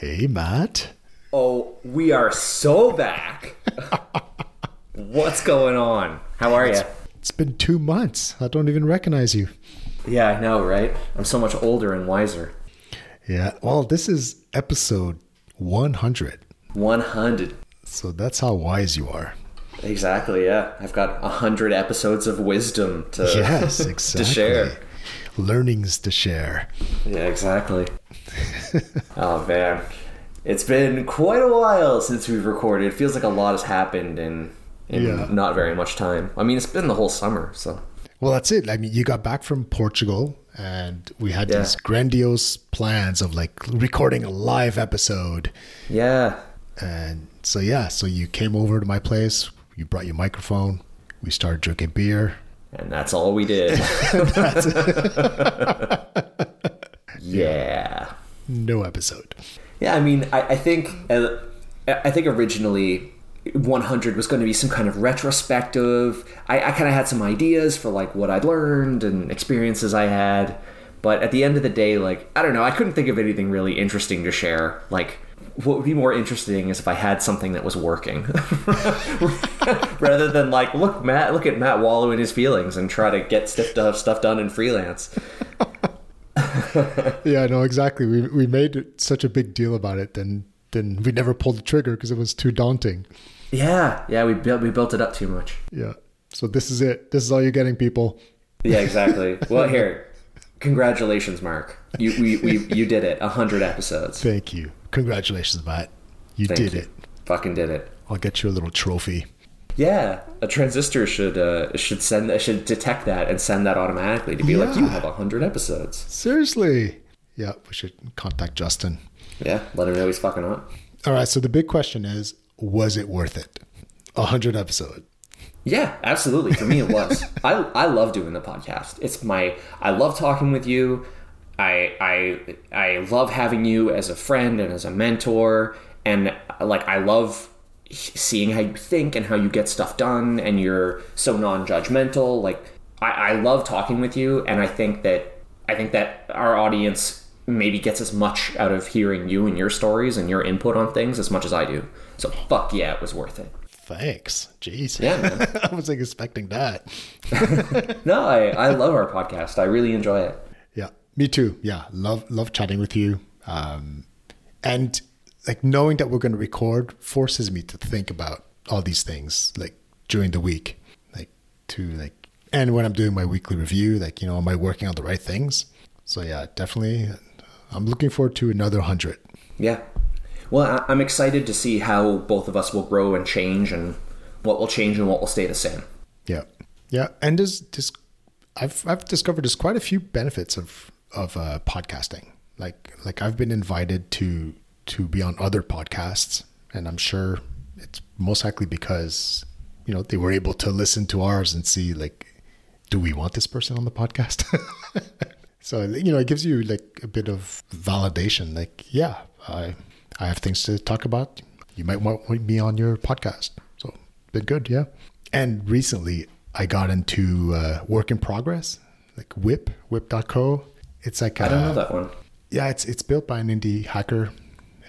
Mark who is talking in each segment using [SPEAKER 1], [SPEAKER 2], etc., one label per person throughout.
[SPEAKER 1] Hey, Matt.
[SPEAKER 2] Oh, we are so back. What's going on? How are you?
[SPEAKER 1] It's been two months. I don't even recognize you.
[SPEAKER 2] Yeah, I know, right? I'm so much older and wiser.
[SPEAKER 1] Yeah. Well, this is episode 100.
[SPEAKER 2] 100.
[SPEAKER 1] So that's how wise you are.
[SPEAKER 2] Exactly, yeah. I've got 100 episodes of wisdom to,
[SPEAKER 1] Yes, exactly.
[SPEAKER 2] to share.
[SPEAKER 1] Learnings to share.
[SPEAKER 2] Yeah, exactly. oh, man. It's been quite a while since we've recorded. It feels like a lot has happened in, in
[SPEAKER 1] Yeah.
[SPEAKER 2] not very much time. I mean, it's been the whole summer, so.
[SPEAKER 1] Well, that's it. I mean, you got back from Portugal and we had
[SPEAKER 2] Yeah.
[SPEAKER 1] these grandiose plans of like recording a live episode.
[SPEAKER 2] Yeah.
[SPEAKER 1] And so, yeah, so you came over to my place, you brought your microphone, we started drinking beer.
[SPEAKER 2] And that's all we did. yeah.
[SPEAKER 1] No episode.
[SPEAKER 2] Yeah, I mean, I, I think uh, I think originally 100 was going to be some kind of retrospective. I, I kind of had some ideas for like what I'd learned and experiences I had, but at the end of the day, like I don't know, I couldn't think of anything really interesting to share. Like, what would be more interesting is if I had something that was working, rather than like, look, Matt, look at Matt wallow in his feelings and try to get stuff stuff done in freelance.
[SPEAKER 1] Yeah, I know exactly. We we made such a big deal about it, then then we never pulled the trigger because it was too daunting.
[SPEAKER 2] Yeah, yeah, we built we built it up too much.
[SPEAKER 1] Yeah. So this is it. This is all you're getting, people.
[SPEAKER 2] Yeah, exactly. well, here, congratulations, Marc. You we, we you did it. hundred episodes.
[SPEAKER 1] Thank you. Congratulations, Matt. You
[SPEAKER 2] Thank
[SPEAKER 1] did
[SPEAKER 2] you.
[SPEAKER 1] it.
[SPEAKER 2] Fucking did it.
[SPEAKER 1] I'll get you a little trophy.
[SPEAKER 2] Yeah, a transistor should uh, should send should detect that and send that automatically to be like, you
[SPEAKER 1] Yeah.
[SPEAKER 2] have hundred episodes.
[SPEAKER 1] Seriously. Yeah, we should contact Justin.
[SPEAKER 2] Yeah, let him know he's fucking up.
[SPEAKER 1] All right. So the big question is, was it worth it? A hundred episode.
[SPEAKER 2] Yeah, absolutely. For me, it was. I I love doing the podcast. It's my I love talking with you. I I I love having you as a friend and as a mentor, and like I love seeing how you think and how you get stuff done, and you're so non-judgmental. Like I, I love talking with you, and I think that I think that our audience maybe gets as much out of hearing you and your stories and your input on things as much as I do. So fuck yeah, it was worth it.
[SPEAKER 1] Thanks. Jeez.
[SPEAKER 2] Yeah, man.
[SPEAKER 1] I wasn't expecting that.
[SPEAKER 2] No, I, I love our podcast. I really enjoy it.
[SPEAKER 1] Yeah, me too. Yeah, love love chatting with you. Um, and like knowing that we're going to record forces me to think about all these things like during the week, like to like, and when I'm doing my weekly review, like you know, am I working on the right things? So yeah, definitely. I'm looking forward to another hundred.
[SPEAKER 2] Yeah. Well, I'm excited to see how both of us will grow and change and what will change and what will stay the same.
[SPEAKER 1] Yeah, yeah, and there's this. I've I've discovered there's quite a few benefits of of uh, podcasting. Like like I've been invited to to be on other podcasts, and I'm sure it's most likely because you know they were able to listen to ours and see like, do we want this person on the podcast? so you know it gives you like a bit of validation. Like yeah, I I have things to talk about. You might want me on your podcast. So been good, yeah. And recently, I got into uh, work in progress, like WIP, wip.co. It's like
[SPEAKER 2] I don't
[SPEAKER 1] uh,
[SPEAKER 2] know that one.
[SPEAKER 1] yeah, it's it's built by an indie hacker,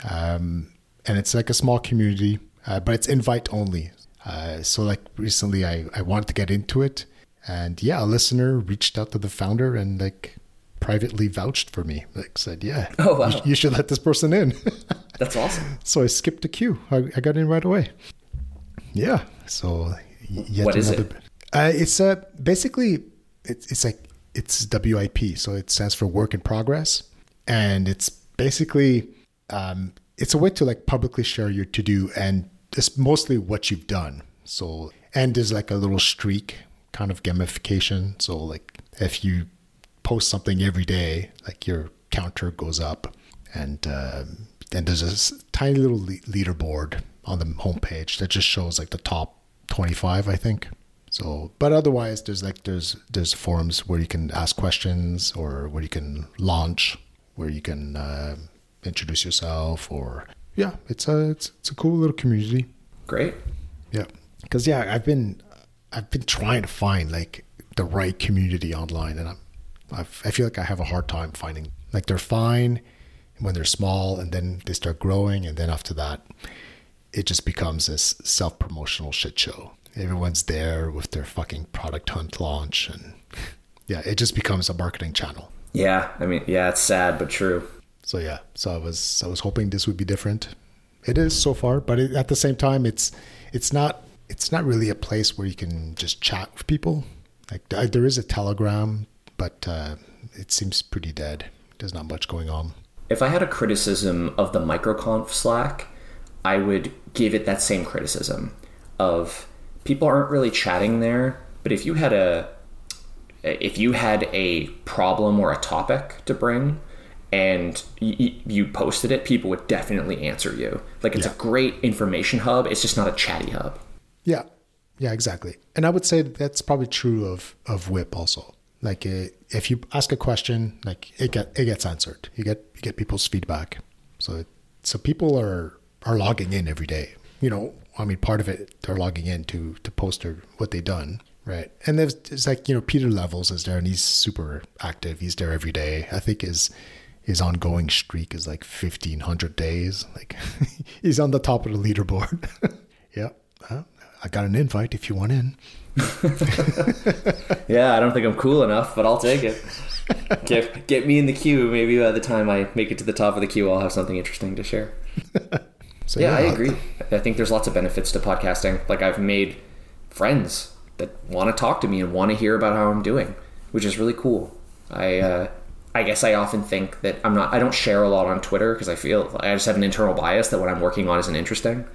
[SPEAKER 1] um, and it's like a small community, uh, but it's invite only. Uh, so like recently, I I wanted to get into it, and yeah, a listener reached out to the founder and like privately vouched for me, like said, yeah,
[SPEAKER 2] Oh, wow.
[SPEAKER 1] you, you should let this person in.
[SPEAKER 2] That's awesome.
[SPEAKER 1] so I skipped the queue. I, I got in right away. Yeah. So yet
[SPEAKER 2] What is
[SPEAKER 1] another- Uh, it's uh, basically it's it's like it's WIP, so it stands for work in progress, and it's basically um, it's a way to like publicly share your to do and it's mostly what you've done. So and there's like a little streak kind of gamification. So like if you post something every day, like your counter goes up, and um, then there's a s- tiny little le- leaderboard on the homepage that just shows like the top 25, I think. So, but otherwise, there's like there's there's forums where you can ask questions or where you can launch, where you can uh, introduce yourself, or yeah, it's a it's, it's a cool little community.
[SPEAKER 2] Great.
[SPEAKER 1] Yeah, because yeah, I've been I've been trying to find like the right community online, and I'm I've, I feel like I have a hard time finding like they're fine, when they're small and then they start growing and then after that it just becomes this self-promotional shit show everyone's there with their fucking product hunt launch and yeah it just becomes a marketing channel
[SPEAKER 2] Yeah, I mean, yeah, it's sad but true.
[SPEAKER 1] So yeah. So i was i was hoping this would be different. It is so far but it, at the same time it's it's not it's not really a place where you can just chat with people. Like there is a telegram but uh, it seems pretty dead. There's not much going on.
[SPEAKER 2] If I had a criticism of the microconf Slack, I would give it that same criticism of people aren't really chatting there, but if you had a if you had a problem or a topic to bring and y- you posted it, people would definitely answer you. Like it's
[SPEAKER 1] Yeah.
[SPEAKER 2] a great information hub. It's just not a chatty hub.
[SPEAKER 1] Yeah, yeah, exactly. And I would say that that's probably true of of WIP also. Like uh, if you ask a question, like it get it gets answered. You get you get people's feedback. So it, so people are are logging in every day. You know, I mean, part of it they're logging in to to post their what they've done. Right, and there's it's like you know Pieter Levels is there, and he's super active. He's there every day. I think his his ongoing streak is like fifteen hundred days. Like he's on the top of the leaderboard. yeah, I got an invite if you want in.
[SPEAKER 2] Yeah, I don't think I'm cool enough, but I'll take it. get get me in the queue. Maybe by the time I make it to the top of the queue, I'll have something interesting to share.
[SPEAKER 1] So
[SPEAKER 2] Yeah, I agree. I think there's lots of benefits to podcasting. Like I've made friends that want to talk to me and want to hear about how I'm doing, which is really cool. I uh, I guess I often think that I'm not. I don't share a lot on Twitter because I feel I just have an internal bias that what I'm working on isn't interesting.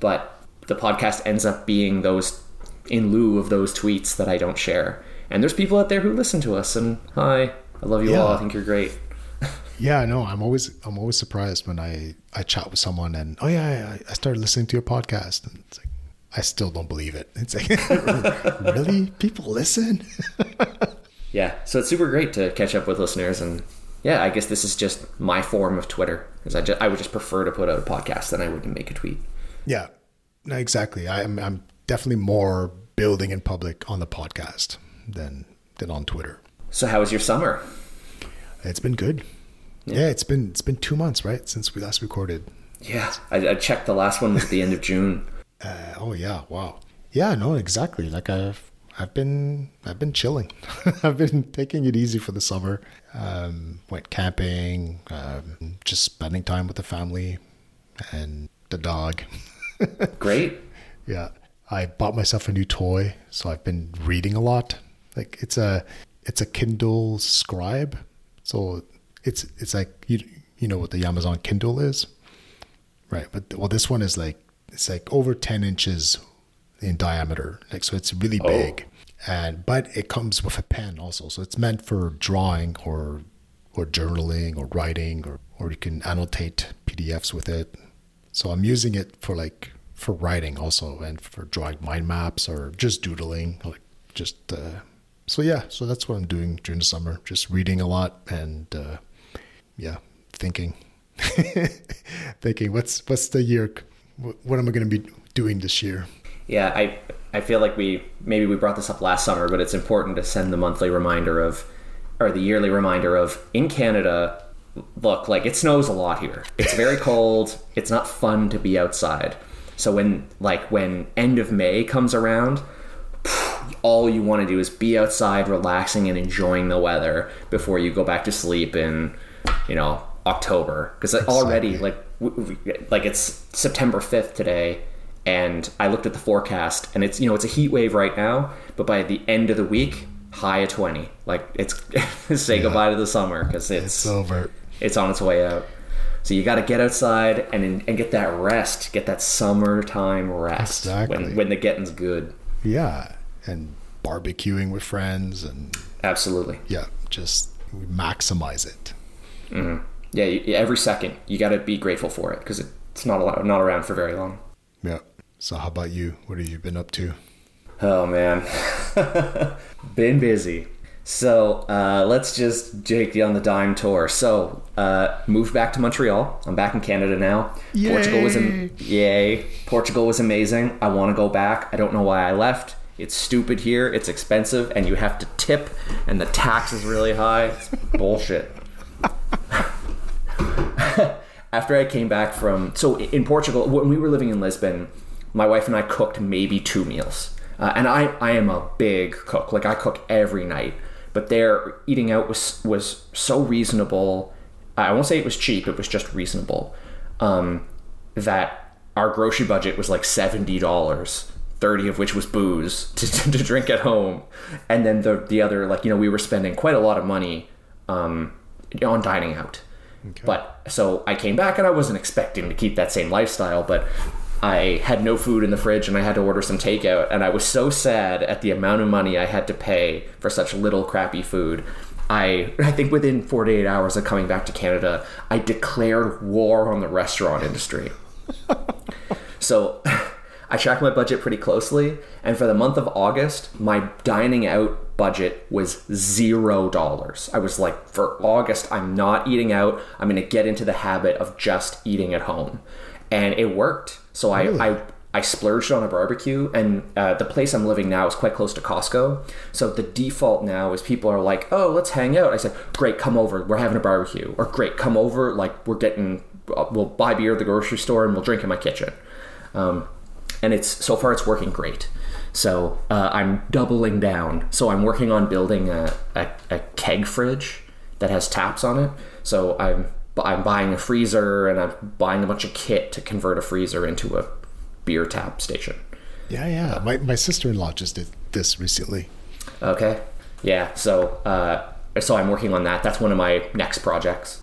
[SPEAKER 2] But the podcast ends up being those in lieu of those tweets that I don't share. And there's people out there who listen to us and hi, I love you
[SPEAKER 1] Yeah.
[SPEAKER 2] all. I think you're great.
[SPEAKER 1] Yeah, no, I'm always I'm always surprised when I I chat with someone and oh yeah, I, I started listening to your podcast and it's like I still don't believe it. It's like really people listen.
[SPEAKER 2] Yeah, so it's super great to catch up with listeners, and yeah, I guess this is just my form of Twitter. Is I just I would just prefer to put out a podcast than I would to make a tweet.
[SPEAKER 1] yeah, no, exactly. I'm I'm definitely more building in public on the podcast than than on Twitter.
[SPEAKER 2] So how was your summer?
[SPEAKER 1] It's been good. Yeah. it's been it's been two months right since we last recorded.
[SPEAKER 2] Yeah, I, I checked the last one was at the end of June.
[SPEAKER 1] Uh, oh yeah, wow. Yeah, no, exactly. Like I've I've been I've been chilling. I've been taking it easy for the summer. Um, went camping, um, just spending time with the family and the dog.
[SPEAKER 2] Great.
[SPEAKER 1] yeah, I bought myself a new toy, so I've been reading a lot. Like it's a it's a Kindle Scribe, so it's it's like you you know what the Amazon Kindle is, right? But well, this one is like it's like over ten inches in diameter, like so it's really big, and but it comes with a pen also, so it's meant for drawing or or journaling or writing or or you can annotate PDFs with it. So I'm using it for like for writing also and for drawing mind maps or just doodling, like just uh, so yeah. So that's what I'm doing during the summer, just reading a lot and uh, yeah, thinking, thinking what's what's the year, what am I going to be doing this year?
[SPEAKER 2] Yeah, I I feel like we maybe we brought this up last summer, but it's important to send the monthly reminder of or the yearly reminder of in Canada, look, like it snows a lot here. It's very cold. It's not fun to be outside. So when like when end of May comes around, all you want to do is be outside relaxing and enjoying the weather before you go back to sleep in you know october because already like like it's september 5th today and i looked at the forecast and it's you know it's a heat wave right now but by the end of the week high of 20 like it's say goodbye to the summer because it's
[SPEAKER 1] It's over.
[SPEAKER 2] it's on its way out so you got to get outside and and get that rest get that summertime rest
[SPEAKER 1] Exactly.
[SPEAKER 2] when when the getting's good
[SPEAKER 1] Yeah, and barbecuing with friends and
[SPEAKER 2] absolutely
[SPEAKER 1] yeah, just maximize it. Mm-hmm.
[SPEAKER 2] yeah, you, every second you got to be grateful for it because it's not a, not around for very long.
[SPEAKER 1] Yeah. So how about you? What have you been up to?
[SPEAKER 2] Oh man, been busy. So uh, let's just Jake you on the dime tour. So uh, moved back to Montreal. I'm back in Canada now. Portugal was am- yay. Portugal was amazing. I want to go back. I don't know why I left. It's stupid here. It's expensive, and you have to tip, and the tax is really high. It's bullshit. after I came back from so in Portugal when we were living in Lisbon, my wife and I cooked maybe two meals, uh, and I I am a big cook. Like I cook every night, but their eating out was was so reasonable. I won't say it was cheap; it was just reasonable. Um, that our grocery budget was like seventy dollars 30 of which was booze to, to, drink at home and then the the other like you know we were spending quite a lot of money um, on dining out okay. but so I came back and I wasn't expecting to keep that same lifestyle but I had no food in the fridge and I had to order some takeout and I was so sad at the amount of money I had to pay for such little crappy food I I think within 48 hours of coming back to Canada I declared war on the restaurant industry so I track my budget pretty closely, and for the month of August, my dining out budget was zero dollars. I was like, for August, I'm not eating out. I'm going to get into the habit of just eating at home, and it worked. So really? I, I I splurged on a barbecue, and uh, the place I'm living now is quite close to Costco. So the default now is people are like, "Oh, let's hang out." I said, "Great, come over. We're having a barbecue." Or "Great, come over. Like we're getting, uh, we'll buy beer at the grocery store and we'll drink in my kitchen." Um, and it's so far it's working great. So uh, I'm doubling down. So I'm working on building a, a, a, keg fridge that has taps on it. So I'm I'm buying a freezer and I'm buying a bunch of kit to convert a freezer into a beer tap station.
[SPEAKER 1] Yeah, yeah. Uh, my my sister in law just did this recently.
[SPEAKER 2] Okay. Yeah. So uh, so I'm working on that. That's one of my next projects.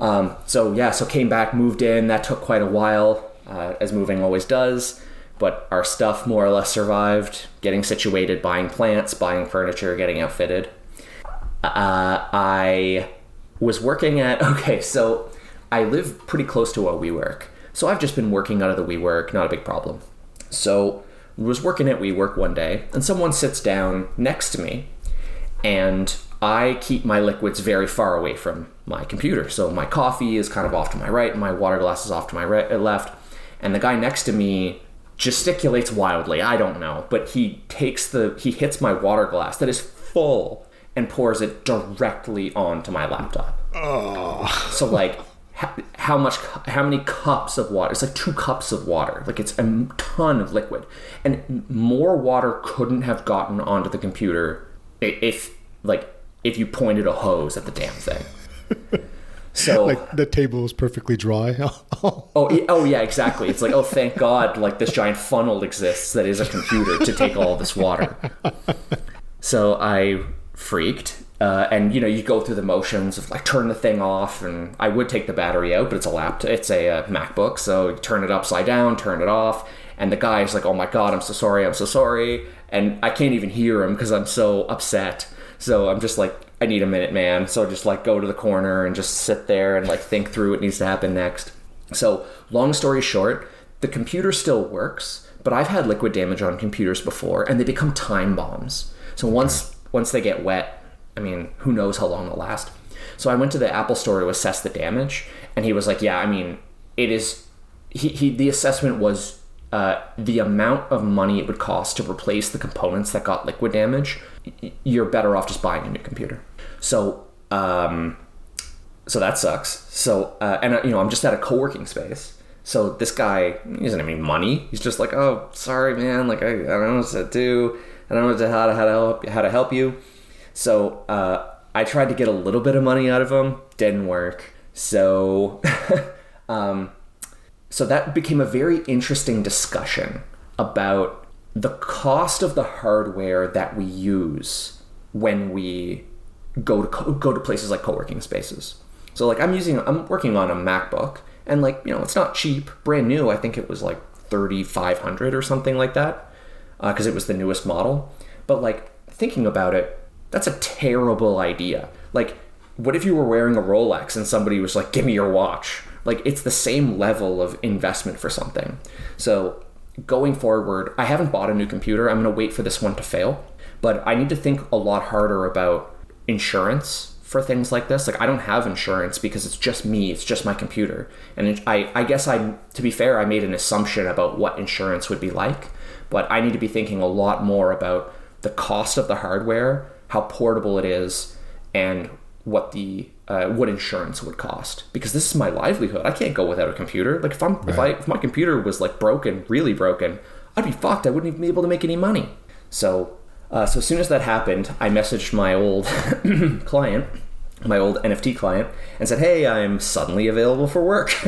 [SPEAKER 2] Um, so yeah. So came back, moved in. That took quite a while uh, as moving always does. But our stuff more or less survived. Getting situated, buying plants, buying furniture, getting outfitted. Uh, I was working at okay, so I live pretty close to a WeWork, so I've just been working out of the WeWork, not a big problem. So was working at WeWork one day, and someone sits down next to me, and I keep my liquids very far away from my computer. So my coffee is kind of off to my right, my water glass is off to my right, left and the guy next to me gesticulates wildly. I don't know, but he takes the he hits my water glass that is full and pours it directly onto my laptop. Oh. So like how much how many cups of water it's like two cups of water like it's a ton of liquid and more water couldn't have gotten onto the computer if like if you pointed a hose at the damn thing
[SPEAKER 1] so like the table is perfectly dry.
[SPEAKER 2] oh, oh yeah, exactly. It's like, oh, thank God, like this giant funnel exists that is a computer to take all this water. So I freaked, uh, and you know, you go through the motions of like turn the thing off, and I would take the battery out, but it's a laptop, it's a, uh, MacBook, so turn it upside down, turn it off, and the guy's like, oh my God, I'm so sorry, I'm so sorry, and I can't even hear him because I'm so upset. So I'm just like, I need a minute, man. So I just like go to the corner and just sit there and like think through what needs to happen next. So, long story short, the computer still works, but I've had liquid damage on computers before and they become time bombs. So once once they get wet, I mean, who knows how long they'll last. So I went to the Apple store to assess the damage and he was like, "Yeah, I mean, it is he, he the assessment was uh, the amount of money it would cost to replace the components that got liquid damage, you're better off just buying a new computer. So, um, so that sucks. So, uh, and uh, you know, I'm just at a co-working space. So this guy he doesn't have any money. He's just like, oh, sorry, man. Like I, I don't know what to do. I don't know how to how to help how to help you. So uh, I tried to get a little bit of money out of him. Didn't work. So. um, so that became a very interesting discussion about the cost of the hardware that we use when we go to co- go to places like co-working spaces. So like I'm using I'm working on a MacBook and like, you know, it's not cheap, brand new. I think it was like 3500 or something like that because uh, it was the newest model. But like thinking about it, that's a terrible idea. Like what if you were wearing a Rolex and somebody was like, "Give me your watch." Like it's the same level of investment for something. So going forward, I haven't bought a new computer. I'm going to wait for this one to fail. But I need to think a lot harder about insurance for things like this. Like I don't have insurance because it's just me, it's just my computer. And I, I guess I, to be fair, I made an assumption about what insurance would be like. But I need to be thinking a lot more about the cost of the hardware, how portable it is, and what the uh, what insurance would cost because this is my livelihood. I can't go without a computer. Like if I'm if I if my computer was like broken, really broken, I'd be fucked. I wouldn't even be able to make any money. So uh, so as soon as that happened, I messaged my old client, my old NFT client, and said, "Hey, I'm suddenly available for work."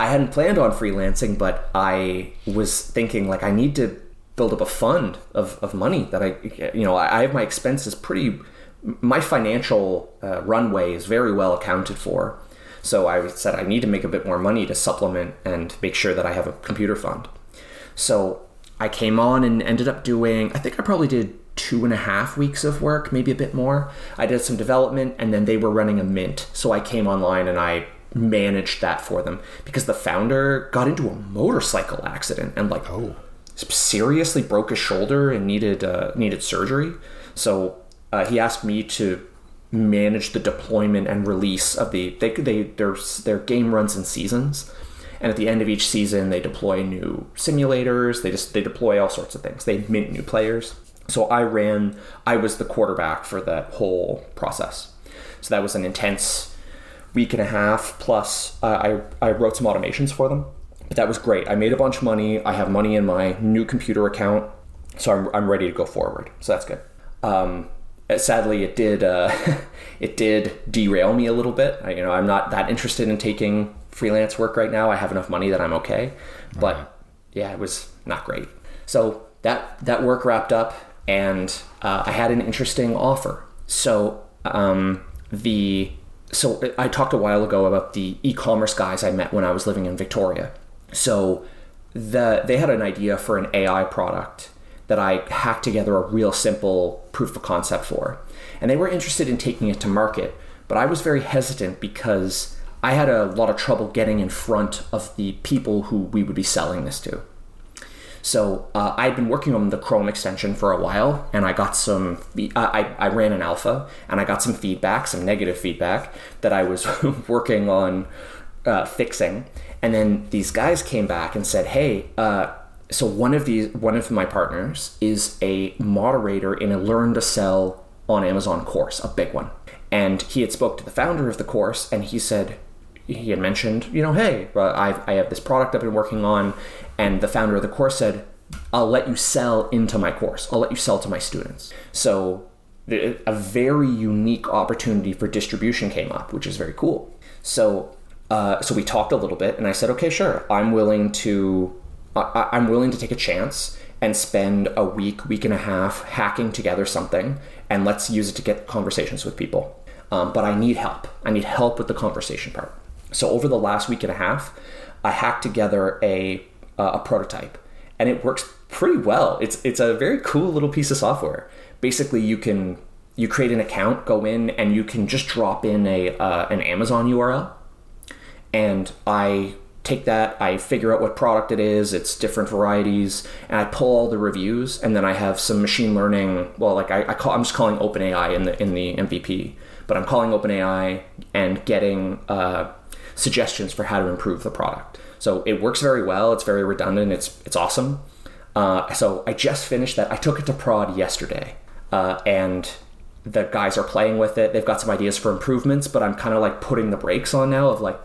[SPEAKER 2] I hadn't planned on freelancing, but I was thinking like I need to build up a fund of, of money that I, you know, I have my expenses pretty, my financial uh, runway is very well accounted for. So I said I need to make a bit more money to supplement and make sure that I have a computer fund. So I came on and ended up doing, I think I probably did two and a half weeks of work, maybe a bit more. I did some development and then they were running a mint. So I came online and I managed that for them because the founder got into a motorcycle accident and like
[SPEAKER 1] Oh.
[SPEAKER 2] seriously broke his shoulder and needed uh, needed surgery. So uh, he asked me to manage the deployment and release of the they they their their game runs in seasons. And at the end of each season, they deploy new simulators. They just they deploy all sorts of things. They mint new players. So I ran. I was the quarterback for that whole process. So that was an intense week and a half. Plus, uh, I I wrote some automations for them. But that was great. I made a bunch of money. I have money in my new computer account, so I'm I'm ready to go forward. So that's good. Um, sadly, it did uh, it did derail me a little bit. I, you know, I'm not that interested in taking freelance work right now. I have enough money that I'm okay. But yeah, it was not great. So that that work wrapped up, and uh, I had an interesting offer. So um, the so I talked a while ago about the e-commerce guys I met when I was living in Victoria. So the they had an idea for an AI product that I hacked together a real simple proof of concept for. And they were interested in taking it to market, but I was very hesitant because I had a lot of trouble getting in front of the people who we would be selling this to. So uh, I'd been working on the Chrome extension for a while, and I got some. I, I ran an alpha, and I got some feedback, some negative feedback that I was working on uh, fixing. And then these guys came back and said, "Hey, uh, so one of these, one of my partners is a moderator in a Learn to Sell on Amazon course, a big one." And he had spoke to the founder of the course, and he said, he had mentioned, you know, hey, uh, I've, I have this product I've been working on, and the founder of the course said, I'll let you sell into my course. I'll let you sell to my students. So a very unique opportunity for distribution came up, which is very cool. So uh, so we talked a little bit, and I said, okay, sure, I'm willing to I, I'm willing to take a chance and spend a week, week and a half hacking together something, and let's use it to get conversations with people. Um, but I need help. I need help with the conversation part. So over the last week and a half, I hacked together a uh, a prototype, and it works pretty well. It's it's a very cool little piece of software. Basically, you can you create an account, go in, and you can just drop in a uh, an Amazon URL, and I take that, I figure out what product it is, its different varieties, and I pull all the reviews, and then I have some machine learning. Well, like I, I call, I'm just calling OpenAI in the in the MVP, but I'm calling OpenAI and getting uh, suggestions for how to improve the product. So it works very well. It's very redundant. It's it's awesome. Uh, so I just finished that. I took it to prod yesterday, uh, and the guys are playing with it. They've got some ideas for improvements, but I'm kind of like putting the brakes on now. Of like,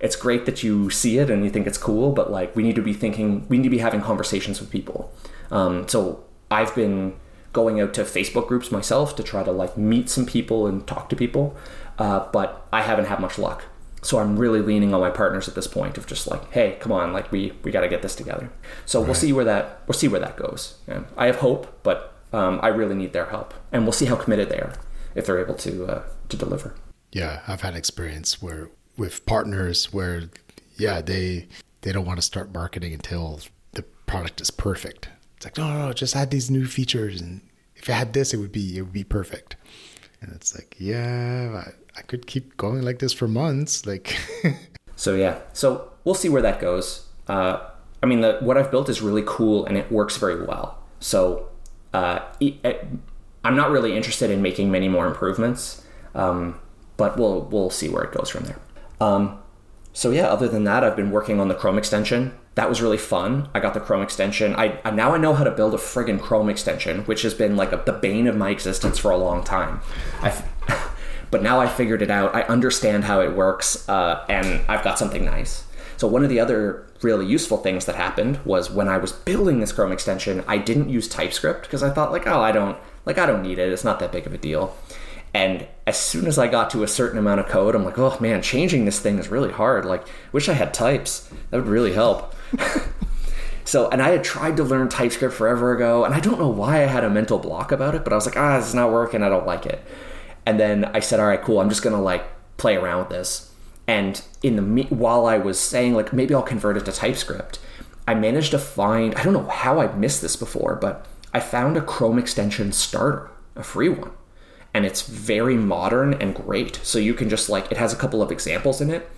[SPEAKER 2] it's great that you see it and you think it's cool, but like we need to be thinking, we need to be having conversations with people. Um, so I've been going out to Facebook groups myself to try to like meet some people and talk to people, uh, but I haven't had much luck so I'm really leaning on my partners at this point of just like, hey, come on, like we we got to get this together. So right. we'll see where that we'll see where that goes. And I have hope, but um, I really need their help, and we'll see how committed they are if they're able to uh, to deliver.
[SPEAKER 1] Yeah, I've had experience where with partners where yeah they they don't want to start marketing until the product is perfect. It's like no, no, no, just add these new features, and if it had this, it would be it would be perfect. And it's like, yeah, I could keep going like this for months. Like,
[SPEAKER 2] so yeah, so we'll see where that goes. Uh, I mean, the, what I've built is really cool and it works very well. So uh, it, it, I'm not really interested in making many more improvements, um, but we'll we'll see where it goes from there. Um, so yeah, other than that, I've been working on the Chrome extension. That was really fun. I got the Chrome extension. I, I now I know how to build a friggin' Chrome extension, which has been like a, the bane of my existence for a long time. But now I figured it out. I understand how it works, uh, and I've got something nice. So one of the other really useful things that happened was when I was building this Chrome extension, I didn't use TypeScript because I thought like, oh, I don't like I don't need it. It's not that big of a deal. And as soon as I got to a certain amount of code, I'm like, oh man, changing this thing is really hard. Like, wish I had types. That would really help. so, and I had tried to learn TypeScript forever ago, and I don't know why I had a mental block about it, but I was like, ah, is not working. I don't like it. And then I said, all right, cool. I'm just gonna like play around with this. And in the while I was saying like maybe I'll convert it to TypeScript, I managed to find I don't know how I missed this before, but I found a Chrome extension starter, a free one and it's very modern and great. So you can just like it has a couple of examples in it,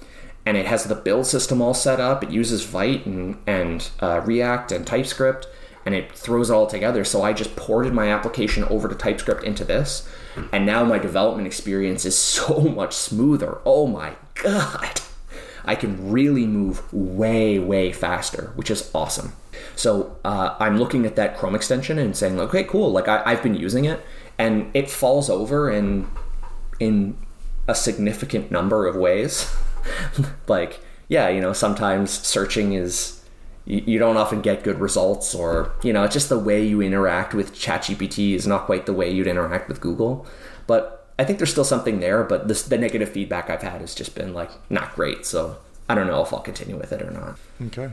[SPEAKER 2] and it has the build system all set up. It uses Vite and and uh, React and TypeScript, and it throws it all together. So I just ported my application over to TypeScript into this, and now my development experience is so much smoother. Oh my god. I can really move way, way faster, which is awesome. So uh, I'm looking at that Chrome extension and saying, okay, cool. Like I, I've been using it and it falls over in in a significant number of ways. like, yeah, you know, sometimes searching is you, you don't often get good results, or you know, just the way you interact with ChatGPT is not quite the way you'd interact with Google. But I think there's still something there. But this, the negative feedback I've had has just been like not great. So I don't know if I'll continue with it or not.
[SPEAKER 1] Okay.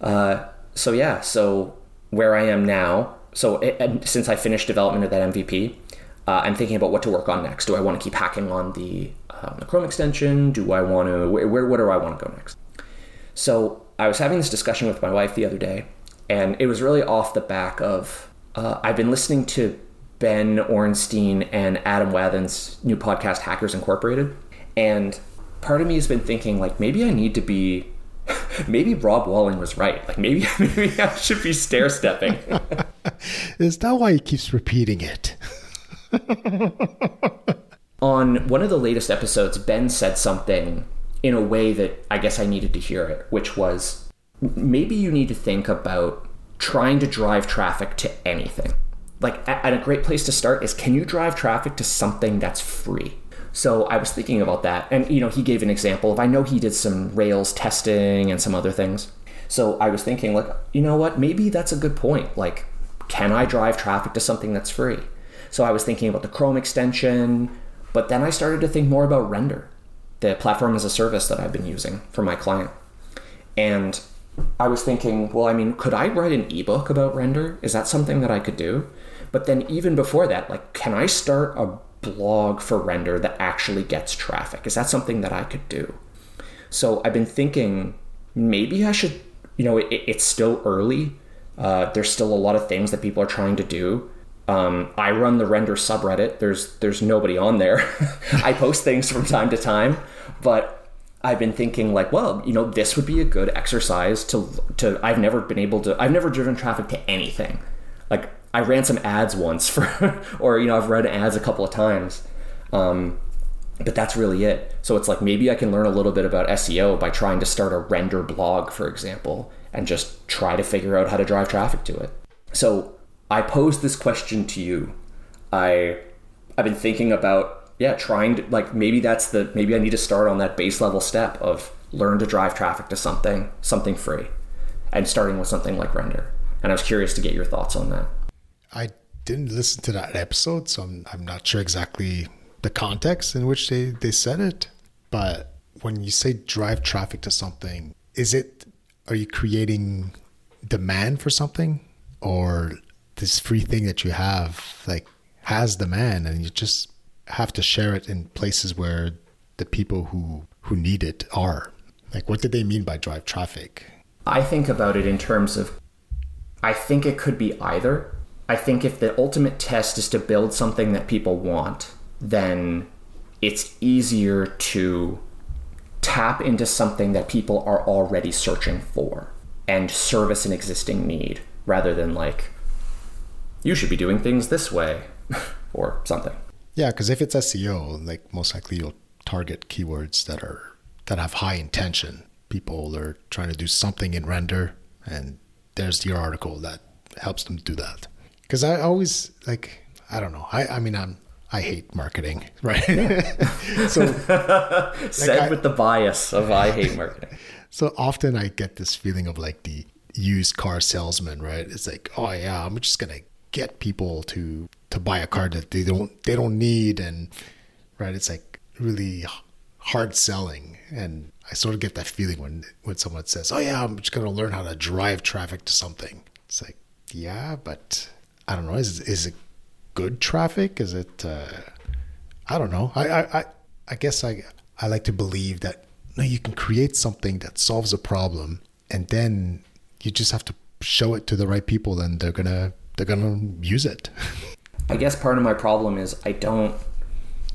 [SPEAKER 2] Uh, so yeah, so where I am now, so it, since I finished development of that MVP, uh, I'm thinking about what to work on next. Do I want to keep hacking on the, um, the Chrome extension? Do I want to where, where where do I want to go next? So I was having this discussion with my wife the other day, and it was really off the back of uh, I've been listening to Ben Orenstein and Adam Wathan's new podcast, Hackers Incorporated, and part of me has been thinking like maybe I need to be maybe Rob Walling was right. Like maybe maybe I should be stair stepping.
[SPEAKER 1] Is that why he keeps repeating it?
[SPEAKER 2] On one of the latest episodes, Ben said something in a way that I guess I needed to hear it, which was maybe you need to think about trying to drive traffic to anything. Like, and a great place to start is can you drive traffic to something that's free? So I was thinking about that. And, you know, he gave an example of I know he did some Rails testing and some other things. So I was thinking, like, you know what? Maybe that's a good point. Like, can I drive traffic to something that's free? So I was thinking about the Chrome extension, but then I started to think more about Render, the platform as a service that I've been using for my client. And I was thinking, well, I mean, could I write an ebook about Render? Is that something that I could do? But then even before that, like, can I start a blog for Render that actually gets traffic? Is that something that I could do? So I've been thinking maybe I should, you know, it, it's still early. Uh, there's still a lot of things that people are trying to do. Um, I run the render subreddit. There's there's nobody on there. I post things from time to time, but I've been thinking like, well, you know, this would be a good exercise to to. I've never been able to. I've never driven traffic to anything. Like I ran some ads once for, or you know, I've read ads a couple of times. Um, but that's really it. So it's like maybe I can learn a little bit about SEO by trying to start a render blog, for example, and just try to figure out how to drive traffic to it. So I posed this question to you. I I've been thinking about yeah, trying to like maybe that's the maybe I need to start on that base level step of learn to drive traffic to something, something free. And starting with something like render. And I was curious to get your thoughts on that.
[SPEAKER 1] I didn't listen to that episode, so I'm I'm not sure exactly the context in which they, they said it. But when you say drive traffic to something, is it are you creating demand for something? Or this free thing that you have like has demand and you just have to share it in places where the people who who need it are? Like what did they mean by drive traffic?
[SPEAKER 2] I think about it in terms of i think it could be either. I think if the ultimate test is to build something that people want then it's easier to tap into something that people are already searching for and service an existing need rather than like you should be doing things this way or something
[SPEAKER 1] yeah because if it's seo like most likely you'll target keywords that are that have high intention. People are trying to do something in render, and there's your article that helps them do that. Because I always like, I don't know. I, I mean, I'm I hate marketing, right? so
[SPEAKER 2] said
[SPEAKER 1] I-
[SPEAKER 2] with the bias of I hate marketing.
[SPEAKER 1] so often I get this feeling of like the used car salesman, right? It's like, oh yeah, I'm just gonna get people to to buy a car that they don't they don't need, and right, it's like really hard selling, and I sort of get that feeling when when someone says, oh yeah, I'm just gonna learn how to drive traffic to something. It's like, yeah, but I don't know, is is it good traffic? Is it? Uh, I don't know. I, I, I, guess I, I like to believe that no, you can create something that solves a problem, and then you just have to show it to the right people, and they're gonna they're gonna use it.
[SPEAKER 2] I guess part of my problem is I don't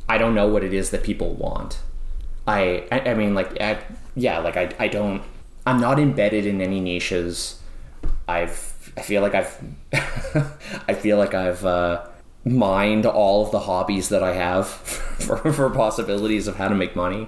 [SPEAKER 2] I don't know what it is that people want. I I, I mean like I, yeah like I I don't I'm not embedded in any niches. I've I feel like I've I feel like I've uh, mined all of the hobbies that I have for, for possibilities of how to make money.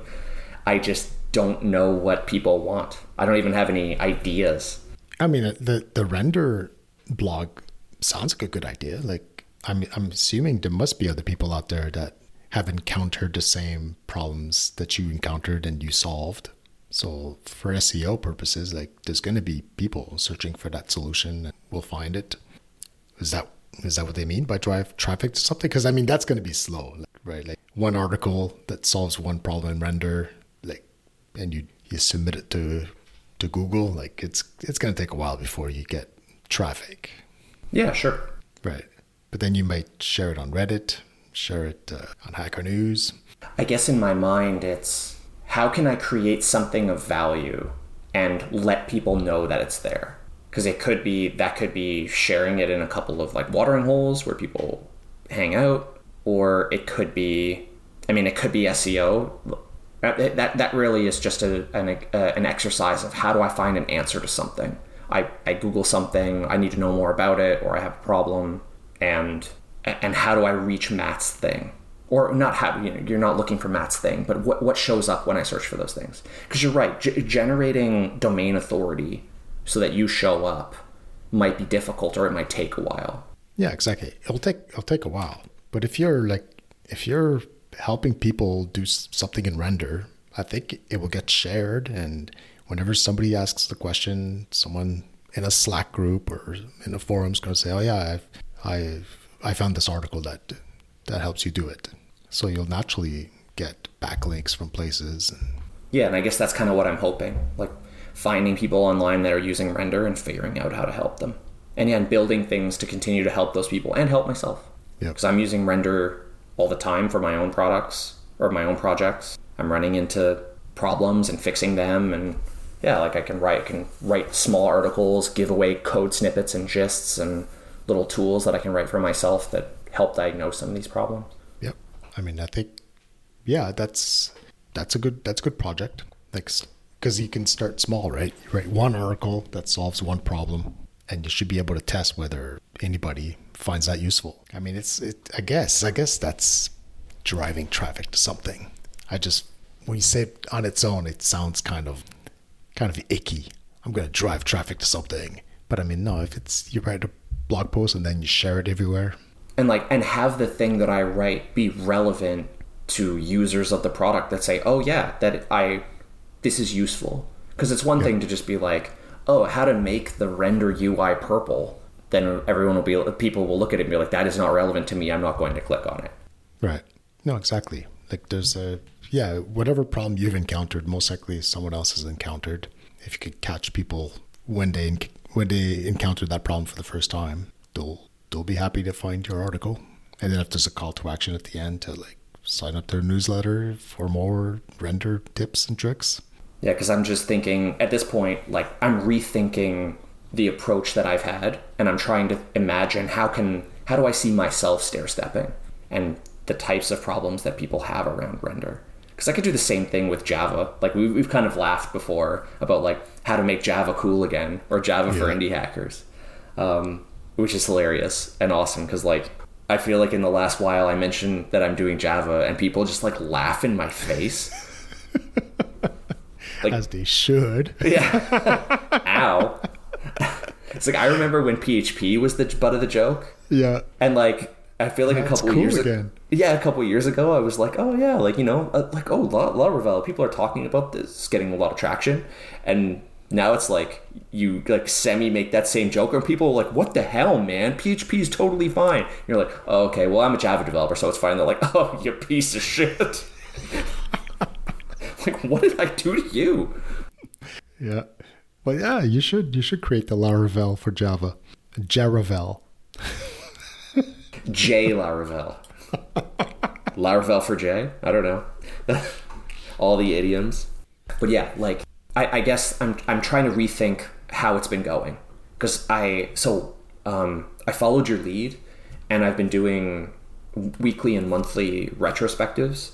[SPEAKER 2] I just don't know what people want. I don't even have any ideas.
[SPEAKER 1] I mean, uh, the the render blog sounds like a good idea. Like, I'm I'm assuming there must be other people out there that have encountered the same problems that you encountered and you solved. So for SEO purposes, like there's going to be people searching for that solution, and we'll find it. Is that is that what they mean by drive traffic to something? Because I mean that's going to be slow, right? Like one article that solves one problem in render, like, and you you submit it to to Google, like it's it's going to take a while before you get traffic,
[SPEAKER 2] Yeah, sure.
[SPEAKER 1] right? But then you might share it on Reddit, share it uh, on Hacker News.
[SPEAKER 2] I guess in my mind, it's how can I create something of value and let people know that it's there? Because it could be that could be sharing it in a couple of like watering holes where people hang out, or it could be, I mean, it could be SEO. That that, that really is just a, an uh, an exercise of how do I find an answer to something. I, I Google something, I need to know more about it, or I have a problem, and and how do I reach Matt's thing? Or not how you know, you're not looking for Matt's thing, but what what shows up when I search for those things? Because you're right, g- generating domain authority so that you show up might be difficult, or it might take a while.
[SPEAKER 1] Yeah, exactly. It'll take it'll take a while, but if you're like if you're helping people do something in render, I think it will get shared. And whenever somebody asks the question, someone in a Slack group or in a forum is going to say, "Oh yeah, I've, I I found this article that that helps you do it." So you'll naturally get backlinks from places. And
[SPEAKER 2] Yeah, and I guess that's kind of what I'm hoping, like finding people online that are using render and figuring out how to help them, and yeah, and building things to continue to help those people and help myself.
[SPEAKER 1] Yep.
[SPEAKER 2] because I'm using render all the time for my own products or my own projects. I'm running into problems and fixing them, and yeah, like I can write, can write small articles, give away code snippets and gists and little tools that I can write for myself that help diagnose some of these problems.
[SPEAKER 1] Yep. I mean, I think, yeah, that's that's a good that's a good project. Like, because you can start small, right? You write one article that solves one problem, and you should be able to test whether anybody finds that useful. I mean, it's it. I guess I guess that's driving traffic to something. I just when you say it on its own, it sounds kind of kind of icky. I'm going to drive traffic to something, but I mean, no. If it's you write a blog post and then you share it everywhere,
[SPEAKER 2] and like and have the thing that I write be relevant to users of the product that say, "Oh yeah, that I this is useful." Because it's one thing to just be like, "Oh, how to make the render UI purple." Then everyone will be people will look at it and be like, "That is not relevant to me. I'm not going to click on it."
[SPEAKER 1] Right. No, exactly. Like there's a yeah, whatever problem you've encountered, most likely someone else has encountered. If you could catch people when they when they encounter that problem for the first time, they'll they'll be happy to find your article. And then if there's a call to action at the end to like sign up to their newsletter for more render tips and tricks.
[SPEAKER 2] Yeah, because I'm just thinking at this point, like I'm rethinking the approach that I've had, and I'm trying to imagine how can how do I see myself stair stepping and the types of problems that people have around render. Because I could do the same thing with Java. Like we've, we've kind of laughed before about like how to make Java cool again or Java for indie hackers, um, which is hilarious and awesome. Because like I feel like in the last while I mentioned that I'm doing Java and people just like laugh in my face. Like,
[SPEAKER 1] As they should.
[SPEAKER 2] yeah. Ow. It's like I remember when PHP was the butt of the joke,
[SPEAKER 1] Yeah.
[SPEAKER 2] and like I feel like a
[SPEAKER 1] That's
[SPEAKER 2] couple
[SPEAKER 1] cool
[SPEAKER 2] years
[SPEAKER 1] again.
[SPEAKER 2] Yeah, a couple years ago, I was like, oh yeah, like you know, uh, like oh, La- Laravel, people are talking about this, it's getting a lot of traction, and now it's like you like semi make that same joke, and people are like, what the hell, man? PHP is totally fine. You're like, oh, okay, well, I'm a Java developer, so it's fine. They're like, oh, you piece of shit. like, what did I do to you?
[SPEAKER 1] Yeah. Well, yeah, you should you should create the Laravel for Java. Jaravel.
[SPEAKER 2] J Laravel. Laravel for J? I don't know. All the idioms. But yeah, like I, I guess I'm I'm trying to rethink how it's been going. Because I so um, I followed your lead and I've been doing weekly and monthly retrospectives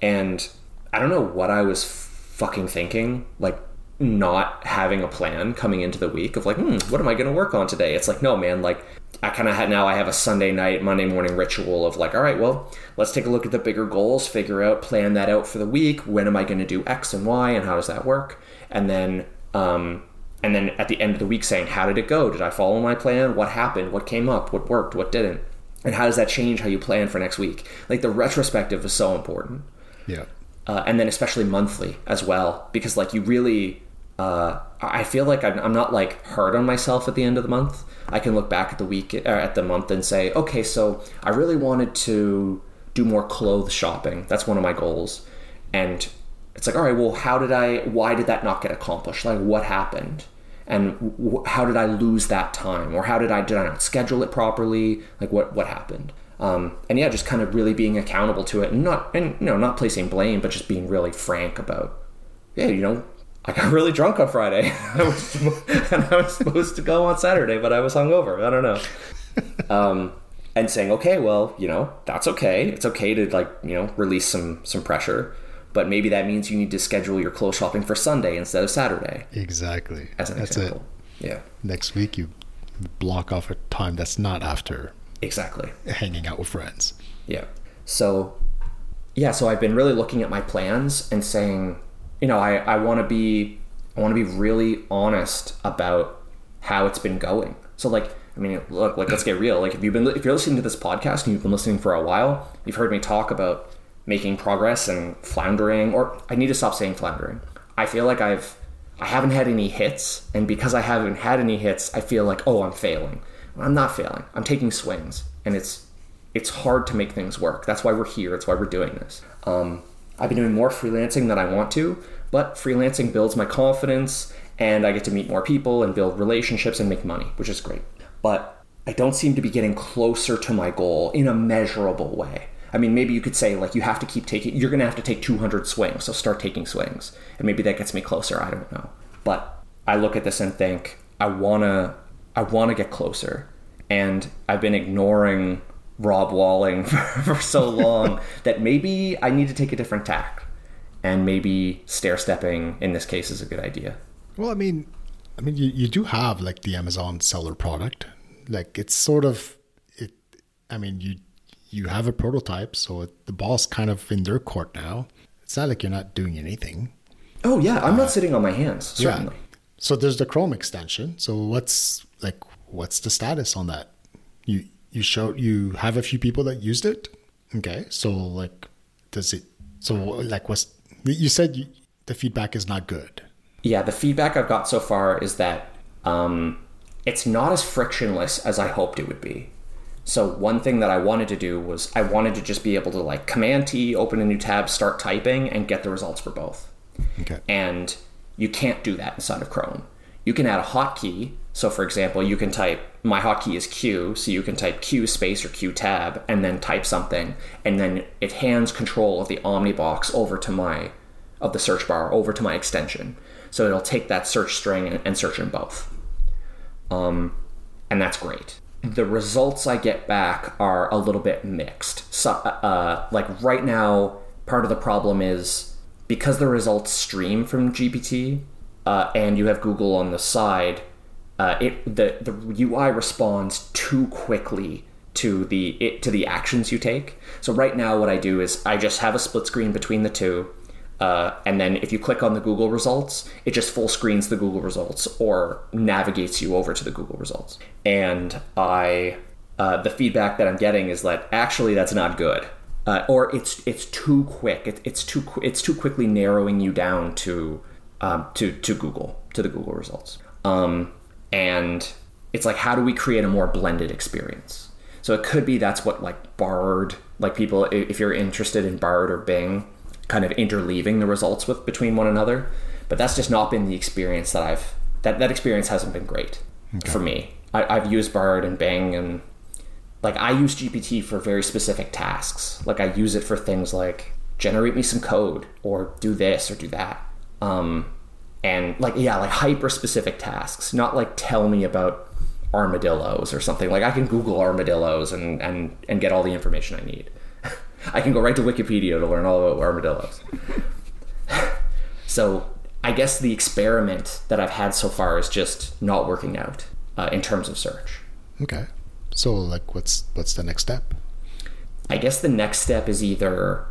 [SPEAKER 2] and I don't know what I was fucking thinking, like not having a plan coming into the week of like, hmm, what am I going to work on today? It's like, no, man, like I kind of had now I have a Sunday night, Monday morning ritual of like, all right, well, let's take a look at the bigger goals, figure out, plan that out for the week. When am I going to do X and Y, and how does that work? And then, um, and then at the end of the week, saying, how did it go? Did I follow my plan? What happened? What came up? What worked? What didn't? And how does that change how you plan for next week? Like the retrospective is so important
[SPEAKER 1] Yeah.
[SPEAKER 2] Uh, and then especially monthly as well because like you really uh, i feel like I'm, I'm not like hard on myself at the end of the month. I can look back at the week or at the month and say okay so i really wanted to do more clothes shopping. That's one of my goals. And it's like all right well how did i why did that not get accomplished? Like what happened? And w- how did i lose that time? Or how did i did i not schedule it properly? Like what what happened um, and yeah just kind of really being accountable to it and not and you know not placing blame but just being really frank about yeah you know i got really drunk on friday. I was, and i was supposed to go on saturday but i was hungover. I don't know. Um, and saying okay well you know that's okay. It's okay to like you know release some some pressure but maybe that means you need to schedule your clothes shopping for sunday instead of saturday.
[SPEAKER 1] Exactly.
[SPEAKER 2] as an
[SPEAKER 1] That's
[SPEAKER 2] example. Yeah.
[SPEAKER 1] It. Next week you block off a time that's not after
[SPEAKER 2] exactly
[SPEAKER 1] hanging out with friends.
[SPEAKER 2] Yeah. So, yeah, so I've been really looking at my plans and saying, you know, I, I want to be, I want to be really honest about how it's been going. So like, I mean, look, like, let's get real. Like, if you've been, if you're listening to this podcast and you've been listening for a while, you've heard me talk about making progress and floundering, or I need to stop saying floundering. I feel like I've, I haven't had any hits, and because I haven't had any hits, I feel like, oh, I'm failing. I'm not failing. I'm taking swings, and it's it's hard to make things work. That's why we're here. That's why we're doing this. Um, I've been doing more freelancing than I want to, but freelancing builds my confidence, and I get to meet more people and build relationships and make money, which is great. But I don't seem to be getting closer to my goal in a measurable way. I mean, maybe you could say like you have to keep taking. You're going to have to take 200 swings, so start taking swings, and maybe that gets me closer. I don't know, but I look at this and think I wanna, I wanna get closer, and I've been ignoring Rob Walling for, for so long that maybe I need to take a different tack, and maybe stair stepping in this case is a good idea.
[SPEAKER 1] Well, I mean, I mean, you, you do have like the Amazon seller product. Like it's sort of it. I mean, you you have a prototype, so it, the ball's kind of in their court now. It's not like you're not doing anything.
[SPEAKER 2] Oh yeah, I'm not uh, sitting on my hands. Certainly.
[SPEAKER 1] Yeah. So there's the Chrome extension. So what's like what's the status on that? You you show you have a few people that used it. Okay, so like does it? So like what's you said? You, the feedback is not good.
[SPEAKER 2] Yeah, the feedback I've got so far is that um, it's not as frictionless as I hoped it would be. So one thing that I wanted to do was I wanted to just be able to like Command T, open a new tab, start typing, and get the results for both.
[SPEAKER 1] Okay.
[SPEAKER 2] And you can't do that inside of Chrome. You can add a hotkey. So, for example, you can type my hotkey is Q, so you can type Q space or Q tab, and then type something, and then it hands control of the Omnibox over to my of the search bar over to my extension. So it'll take that search string and, search in both. Um, and that's great. The results I get back are a little bit mixed. So, uh, like right now, part of the problem is because the results stream from GPT uh, and you have Google on the side, uh, it the the UI responds too quickly to the it, to the actions you take. So right now, what I do is I just have a split screen between the two. Uh, and then if you click on the Google results, it just full screens the Google results or navigates you over to the Google results. And I, uh, the feedback that I'm getting is that actually that's not good, uh, or it's it's too quick. It, it's too it's too quickly narrowing you down to um, to to Google to the Google results. Um, and it's like how do we create a more blended experience? So it could be that's what like Bard, like people if you're interested in Bard or Bing kind of interleaving the results with between one another. But that's just not been the experience that I've that that experience hasn't been great okay. for me. I, I've used Bard and Bing and like I use GPT for very specific tasks. Like I use it for things like generate me some code or do this or do that. Um, and like yeah, like hyper specific tasks, not like tell me about armadillos or something. Like I can Google armadillos and and and get all the information I need. I can go right to Wikipedia to learn all about armadillos. so I guess the experiment that I've had so far is just not working out uh, in terms of search.
[SPEAKER 1] Okay. So like, what's what's the next step?
[SPEAKER 2] I guess the next step is either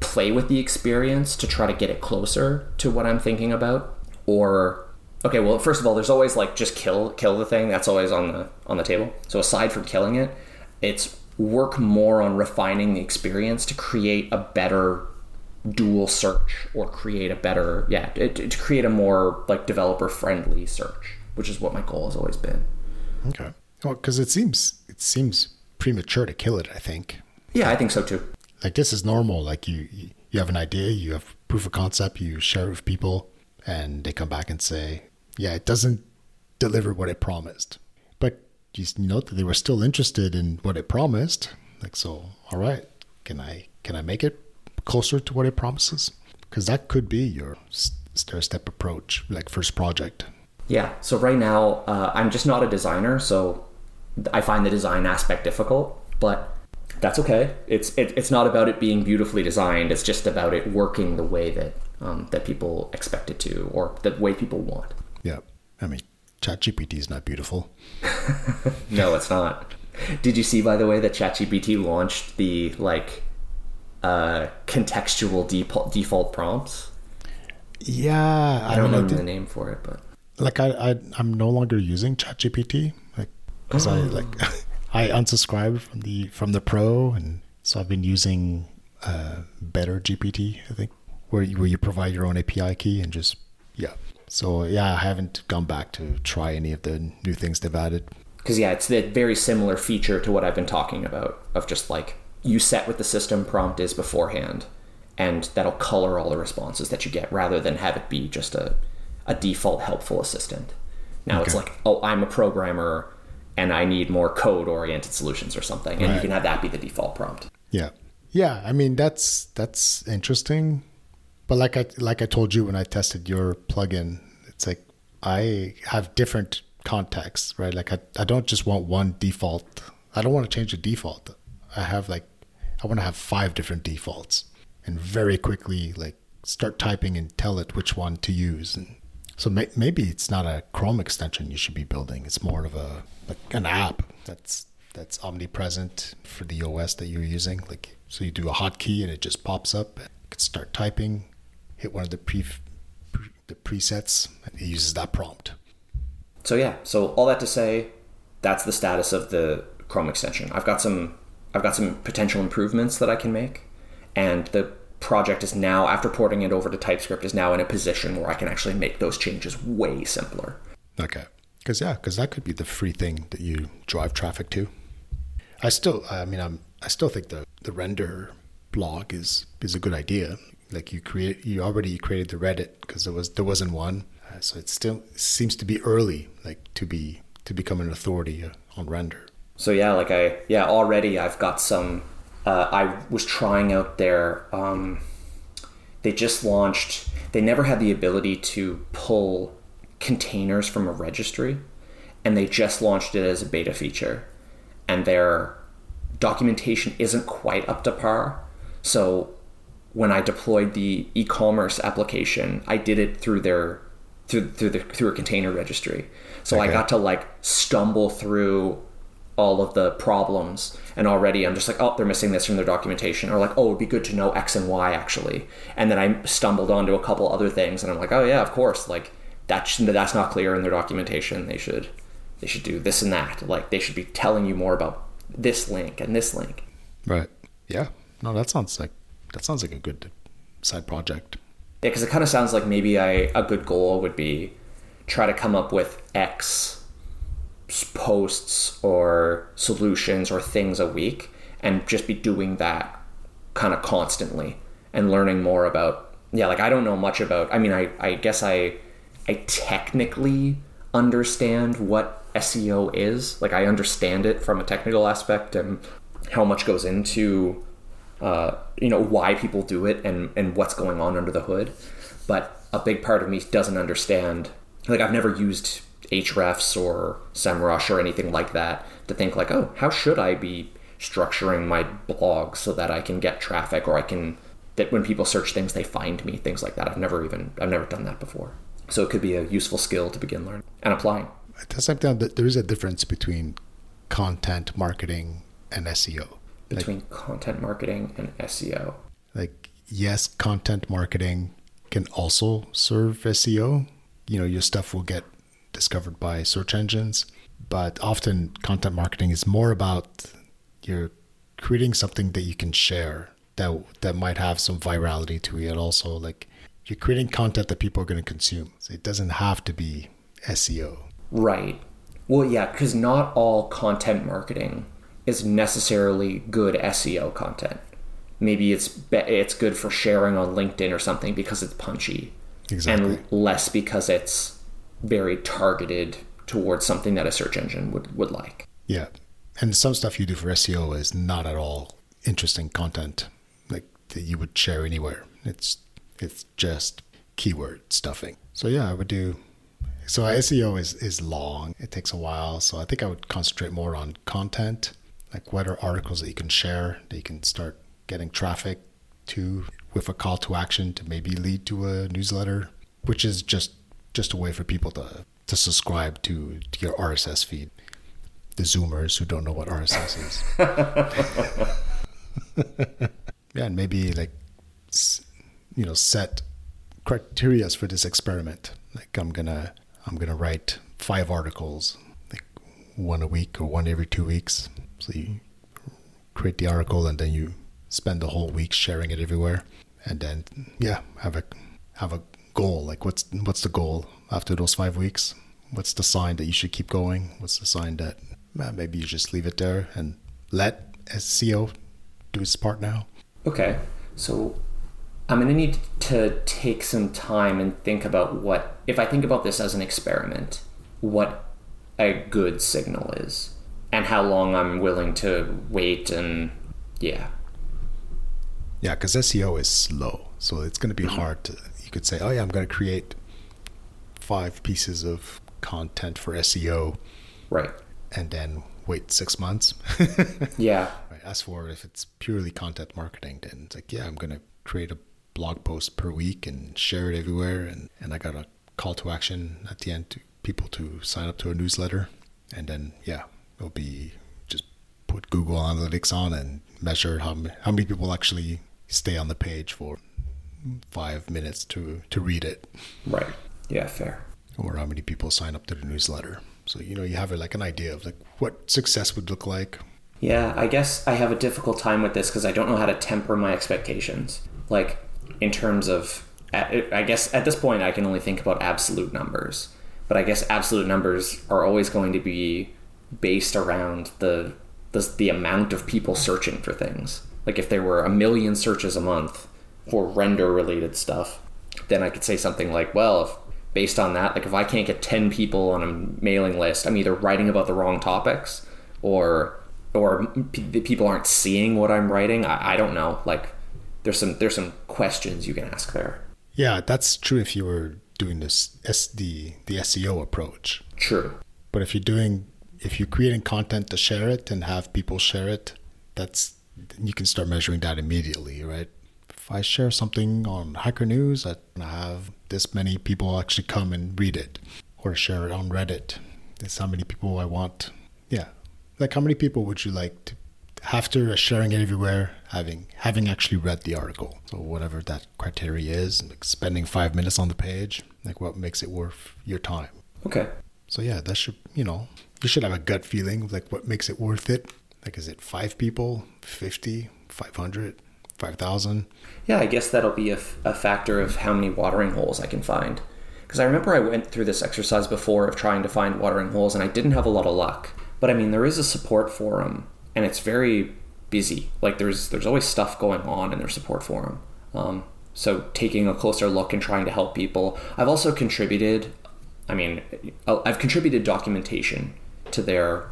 [SPEAKER 2] play with the experience to try to get it closer to what I'm thinking about, or okay, well, first of all, there's always like just kill kill the thing. That's always on the on the table. So aside from killing it, it's work more on refining the experience to create a better dual search or create a better yeah to, to create a more like developer friendly search which is what my goal has always been.
[SPEAKER 1] Okay. Well because it seems it seems premature to kill it i think.
[SPEAKER 2] Yeah i think so too.
[SPEAKER 1] Like this is normal. Like you you have an idea you have proof of concept you share it with people and they come back and say yeah it doesn't deliver what it promised But you note that they were still interested in what it promised. Like, so, all right, can I can I make it closer to what it promises? Because that could be your stair step approach, like first project.
[SPEAKER 2] Yeah. So right now, uh, I'm just not a designer, so I find the design aspect difficult, but that's okay. It's it, it's not about it being beautifully designed. It's just about it working the way that um, that people expect it to, or the way people want.
[SPEAKER 1] Yeah. I mean, ChatGPT is not beautiful.
[SPEAKER 2] no, it's not. Did you see, by the way, that ChatGPT launched the like uh, contextual default default prompts?
[SPEAKER 1] Yeah,
[SPEAKER 2] I, I don't remember the name for it, but
[SPEAKER 1] like I, I I'm no longer using ChatGPT, like because I like I unsubscribed from the from the Pro, and so I've been using uh, Better GPT, I think, where you, where you provide your own API key and just yeah so yeah, I haven't gone back to try any of the new things they've added.
[SPEAKER 2] Because yeah, it's the very similar feature to what I've been talking about of just like you set what the system prompt is beforehand, and that'll color all the responses that you get rather than have it be just a, a default helpful assistant. Now okay. it's like, oh, I'm a programmer and I need more code oriented solutions or something, and right. you can have that be the default prompt.
[SPEAKER 1] Yeah, yeah. I mean, that's that's interesting. But like I like I told you when I tested your plugin, it's like I have different contexts, right? Like I, I don't just want one default. I don't want to change the default. I have like I want to have five different defaults and very quickly like start typing and tell it which one to use and so may, maybe it's not a Chrome extension you should be building. It's more of a like an app that's that's omnipresent for the OS that you're using. Like so you do a hotkey and it just pops up. You can start typing hit one of the pre, pre the presets and it uses that prompt.
[SPEAKER 2] So yeah, so all that to say, that's the status of the Chrome extension. I've got some I've got some potential improvements that I can make, and the project is now after porting it over to TypeScript is now in a position where I can actually make those changes way simpler.
[SPEAKER 1] Okay, because yeah, because that could be the free thing that you drive traffic to. I still, I mean, I'm I still think the the render blog is is a good idea like you create you already created the reddit because there was there wasn't one. Uh, so it still seems to be early like to be to become an authority uh, on render.
[SPEAKER 2] So yeah like i yeah already i've got some uh, i was trying out their um, they just launched they never had the ability to pull containers from a registry and they just launched it as a beta feature. And their documentation isn't quite up to par. So when I deployed the e-commerce application, I did it through their through through the through a container registry. So okay. I got to like stumble through all of the problems and already i'm just like oh they're missing this from their documentation or like oh it'd be good to know x and y actually. And then i stumbled onto a couple other things and i'm like oh yeah of course like that that's not clear in their documentation. They should they should do this and that. Like they should be telling you more about this link and this link.
[SPEAKER 1] Right. Yeah. No that sounds like that sounds like a good side project.
[SPEAKER 2] Yeah because it kind of sounds like maybe I, a good goal would be try to come up with x posts or solutions or things a week and just be doing that kind of constantly and learning more about yeah like i don't know much about i mean i, I guess i i technically understand what seo is. Like i understand it from a technical aspect and how much goes into uh, you know why people do it and and what's going on under the hood but a big part of me doesn't understand like i've never used Ahrefs or SEMrush or anything like that to think like, oh, how should I be structuring my blog so that I can get traffic or I can that when people search things they find me, things like that. I've never even I've never done that before. So it could be a useful skill to begin learning and applying.
[SPEAKER 1] At the same time, there is a difference between content marketing and SEO.
[SPEAKER 2] Between like, content marketing and SEO.
[SPEAKER 1] Like yes, content marketing can also serve SEO. You know, your stuff will get discovered by search engines. But often content marketing is more about you're creating something that you can share that that might have some virality to it also like you're creating content that people are going to consume. So it doesn't have to be SEO.
[SPEAKER 2] Right. Well, yeah, because not all content marketing is necessarily good SEO content. Maybe it's be- it's good for sharing on LinkedIn or something because it's punchy, exactly. and less because it's very targeted towards something that a search engine would, would like.
[SPEAKER 1] Yeah. And some stuff you do for SEO is not at all interesting content like that you would share anywhere. It's it's just keyword stuffing. So yeah, I would do so SEO is is long. It takes a while. So I think I would concentrate more on content, like what are articles that you can share that you can start getting traffic to with a call to action to maybe lead to a newsletter, which is just just a way for people to to subscribe to, to your RSS feed. The Zoomers who don't know what RSS is. yeah, and maybe like you know set criterias for this experiment. Like I'm gonna I'm gonna write five articles, like one a week or one every two weeks. So you create the article and then you spend the whole week sharing it everywhere, and then yeah, have a have a goal? Like, what's what's the goal after those five weeks? What's the sign that you should keep going? What's the sign that well, maybe you just leave it there and let SEO do its part now?
[SPEAKER 2] Okay, so I'm going to need to take some time and think about what, if I think about this as an experiment, what a good signal is and how long I'm willing to wait and yeah.
[SPEAKER 1] Yeah, because SEO is slow. So it's going to be mm-hmm. hard to you could say, oh yeah, I'm going to create five pieces of content for SEO.
[SPEAKER 2] Right.
[SPEAKER 1] And then wait six months.
[SPEAKER 2] yeah.
[SPEAKER 1] Right. As for if it's purely content marketing, then it's like, yeah, I'm going to create a blog post per week and share it everywhere. And, and I got a call to action at the end to people to sign up to a newsletter. And then, yeah, it'll be just put Google Analytics on and measure how, how many people actually stay on the page for five minutes to to read it.
[SPEAKER 2] Right. Yeah. Fair.
[SPEAKER 1] Or how many people sign up to the newsletter. So you know you have like an idea of like what success would look like.
[SPEAKER 2] Yeah, I guess I have a difficult time with this because I don't know how to temper my expectations. Like in terms of, I guess at this point I can only think about absolute numbers. But I guess absolute numbers are always going to be based around the the, the amount of people searching for things. Like if there were a million searches a month, for render related stuff, then I could say something like, well, if, based on that, like if I can't get 10 people on a mailing list, I'm either writing about the wrong topics or or p- people aren't seeing what I'm writing. I, I don't know. Like there's some there's some questions you can ask there.
[SPEAKER 1] Yeah, that's true if you were doing this SD the SEO approach.
[SPEAKER 2] True.
[SPEAKER 1] But if you're doing if you're creating content to share it and have people share it, that's you can start measuring that immediately, right? if I share something on Hacker News, I have this many people actually come and read it, or share it on Reddit. This how many people I want. Yeah, Like, how many people would you like to, after sharing it everywhere, having having actually read the article? So whatever that criteria is, like spending five minutes on the page, like what makes it worth your time?
[SPEAKER 2] Okay.
[SPEAKER 1] So yeah, that should you know you should have a gut feeling of like what makes it worth it. Like, is it five people, 50, 500, 5,000?
[SPEAKER 2] Yeah, I guess that'll be a, f- a factor of how many watering holes I can find. Because I remember I went through this exercise before of trying to find watering holes, and I didn't have a lot of luck. But I mean, there is a support forum, and it's very busy. Like there's there's always stuff going on in their support forum. Um, so taking a closer look and trying to help people. I've also contributed. I mean, I've contributed documentation to their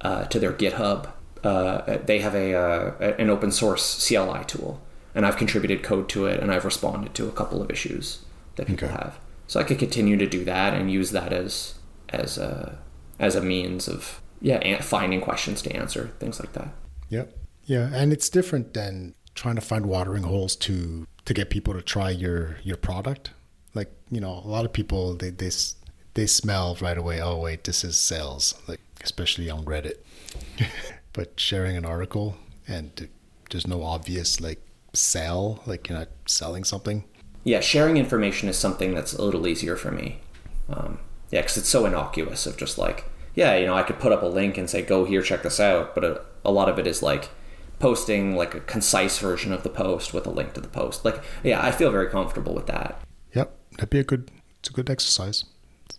[SPEAKER 2] uh, to their GitHub. Uh, they have a uh, an open source CLI tool, and I've contributed code to it, and I've responded to a couple of issues that people
[SPEAKER 1] Okay.
[SPEAKER 2] have. So I could continue to do that and use that as as a as a means of yeah finding questions to answer things like that.
[SPEAKER 1] Yep. Yeah, and it's different than trying to find watering holes to to get people to try your your product. Like you know, a lot of people they they they smell right away. Oh wait, this is sales. Like especially on Reddit. but sharing an article and there's no obvious like sell, like you're not selling something.
[SPEAKER 2] Yeah, sharing information is something that's a little easier for me. Um, yeah, because it's so innocuous of just like yeah, you know, I could put up a link and say go here, check this out. But a, a lot of it is like posting like a concise version of the post with a link to the post. Like yeah, I feel very comfortable with that.
[SPEAKER 1] Yep, that'd be a good. It's a good exercise.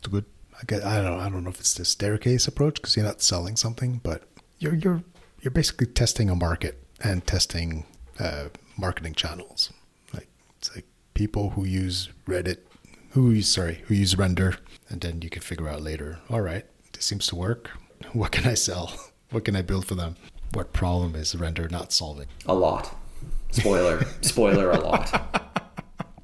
[SPEAKER 1] Good. I get. I don't. I don't know if it's the staircase approach because you're not selling something, but you're you're you're basically testing a market and testing uh, marketing channels. Like it's like people who use Reddit, who use sorry, who use Render, and then you can figure out later. All right, this seems to work. What can I sell? What can I build for them? What problem is Render not solving?
[SPEAKER 2] A lot. Spoiler. Spoiler a lot.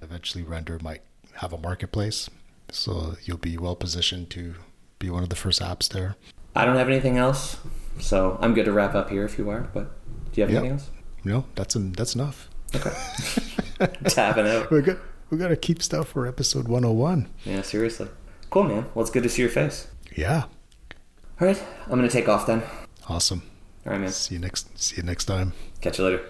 [SPEAKER 1] eventually render might have a marketplace so you'll be well positioned to be one of the first apps there
[SPEAKER 2] I don't have anything else, so I'm good to wrap up here if you are. But do you have
[SPEAKER 1] Yep.
[SPEAKER 2] anything else?
[SPEAKER 1] no that's that's enough Okay,
[SPEAKER 2] Tapping out.
[SPEAKER 1] we got we got to keep stuff for episode 101
[SPEAKER 2] Yeah, seriously. Cool, man. Well, it's good to see your face.
[SPEAKER 1] yeah
[SPEAKER 2] All right, I'm gonna take off then.
[SPEAKER 1] awesome
[SPEAKER 2] All right, man.
[SPEAKER 1] see you next see you next time
[SPEAKER 2] Catch you later.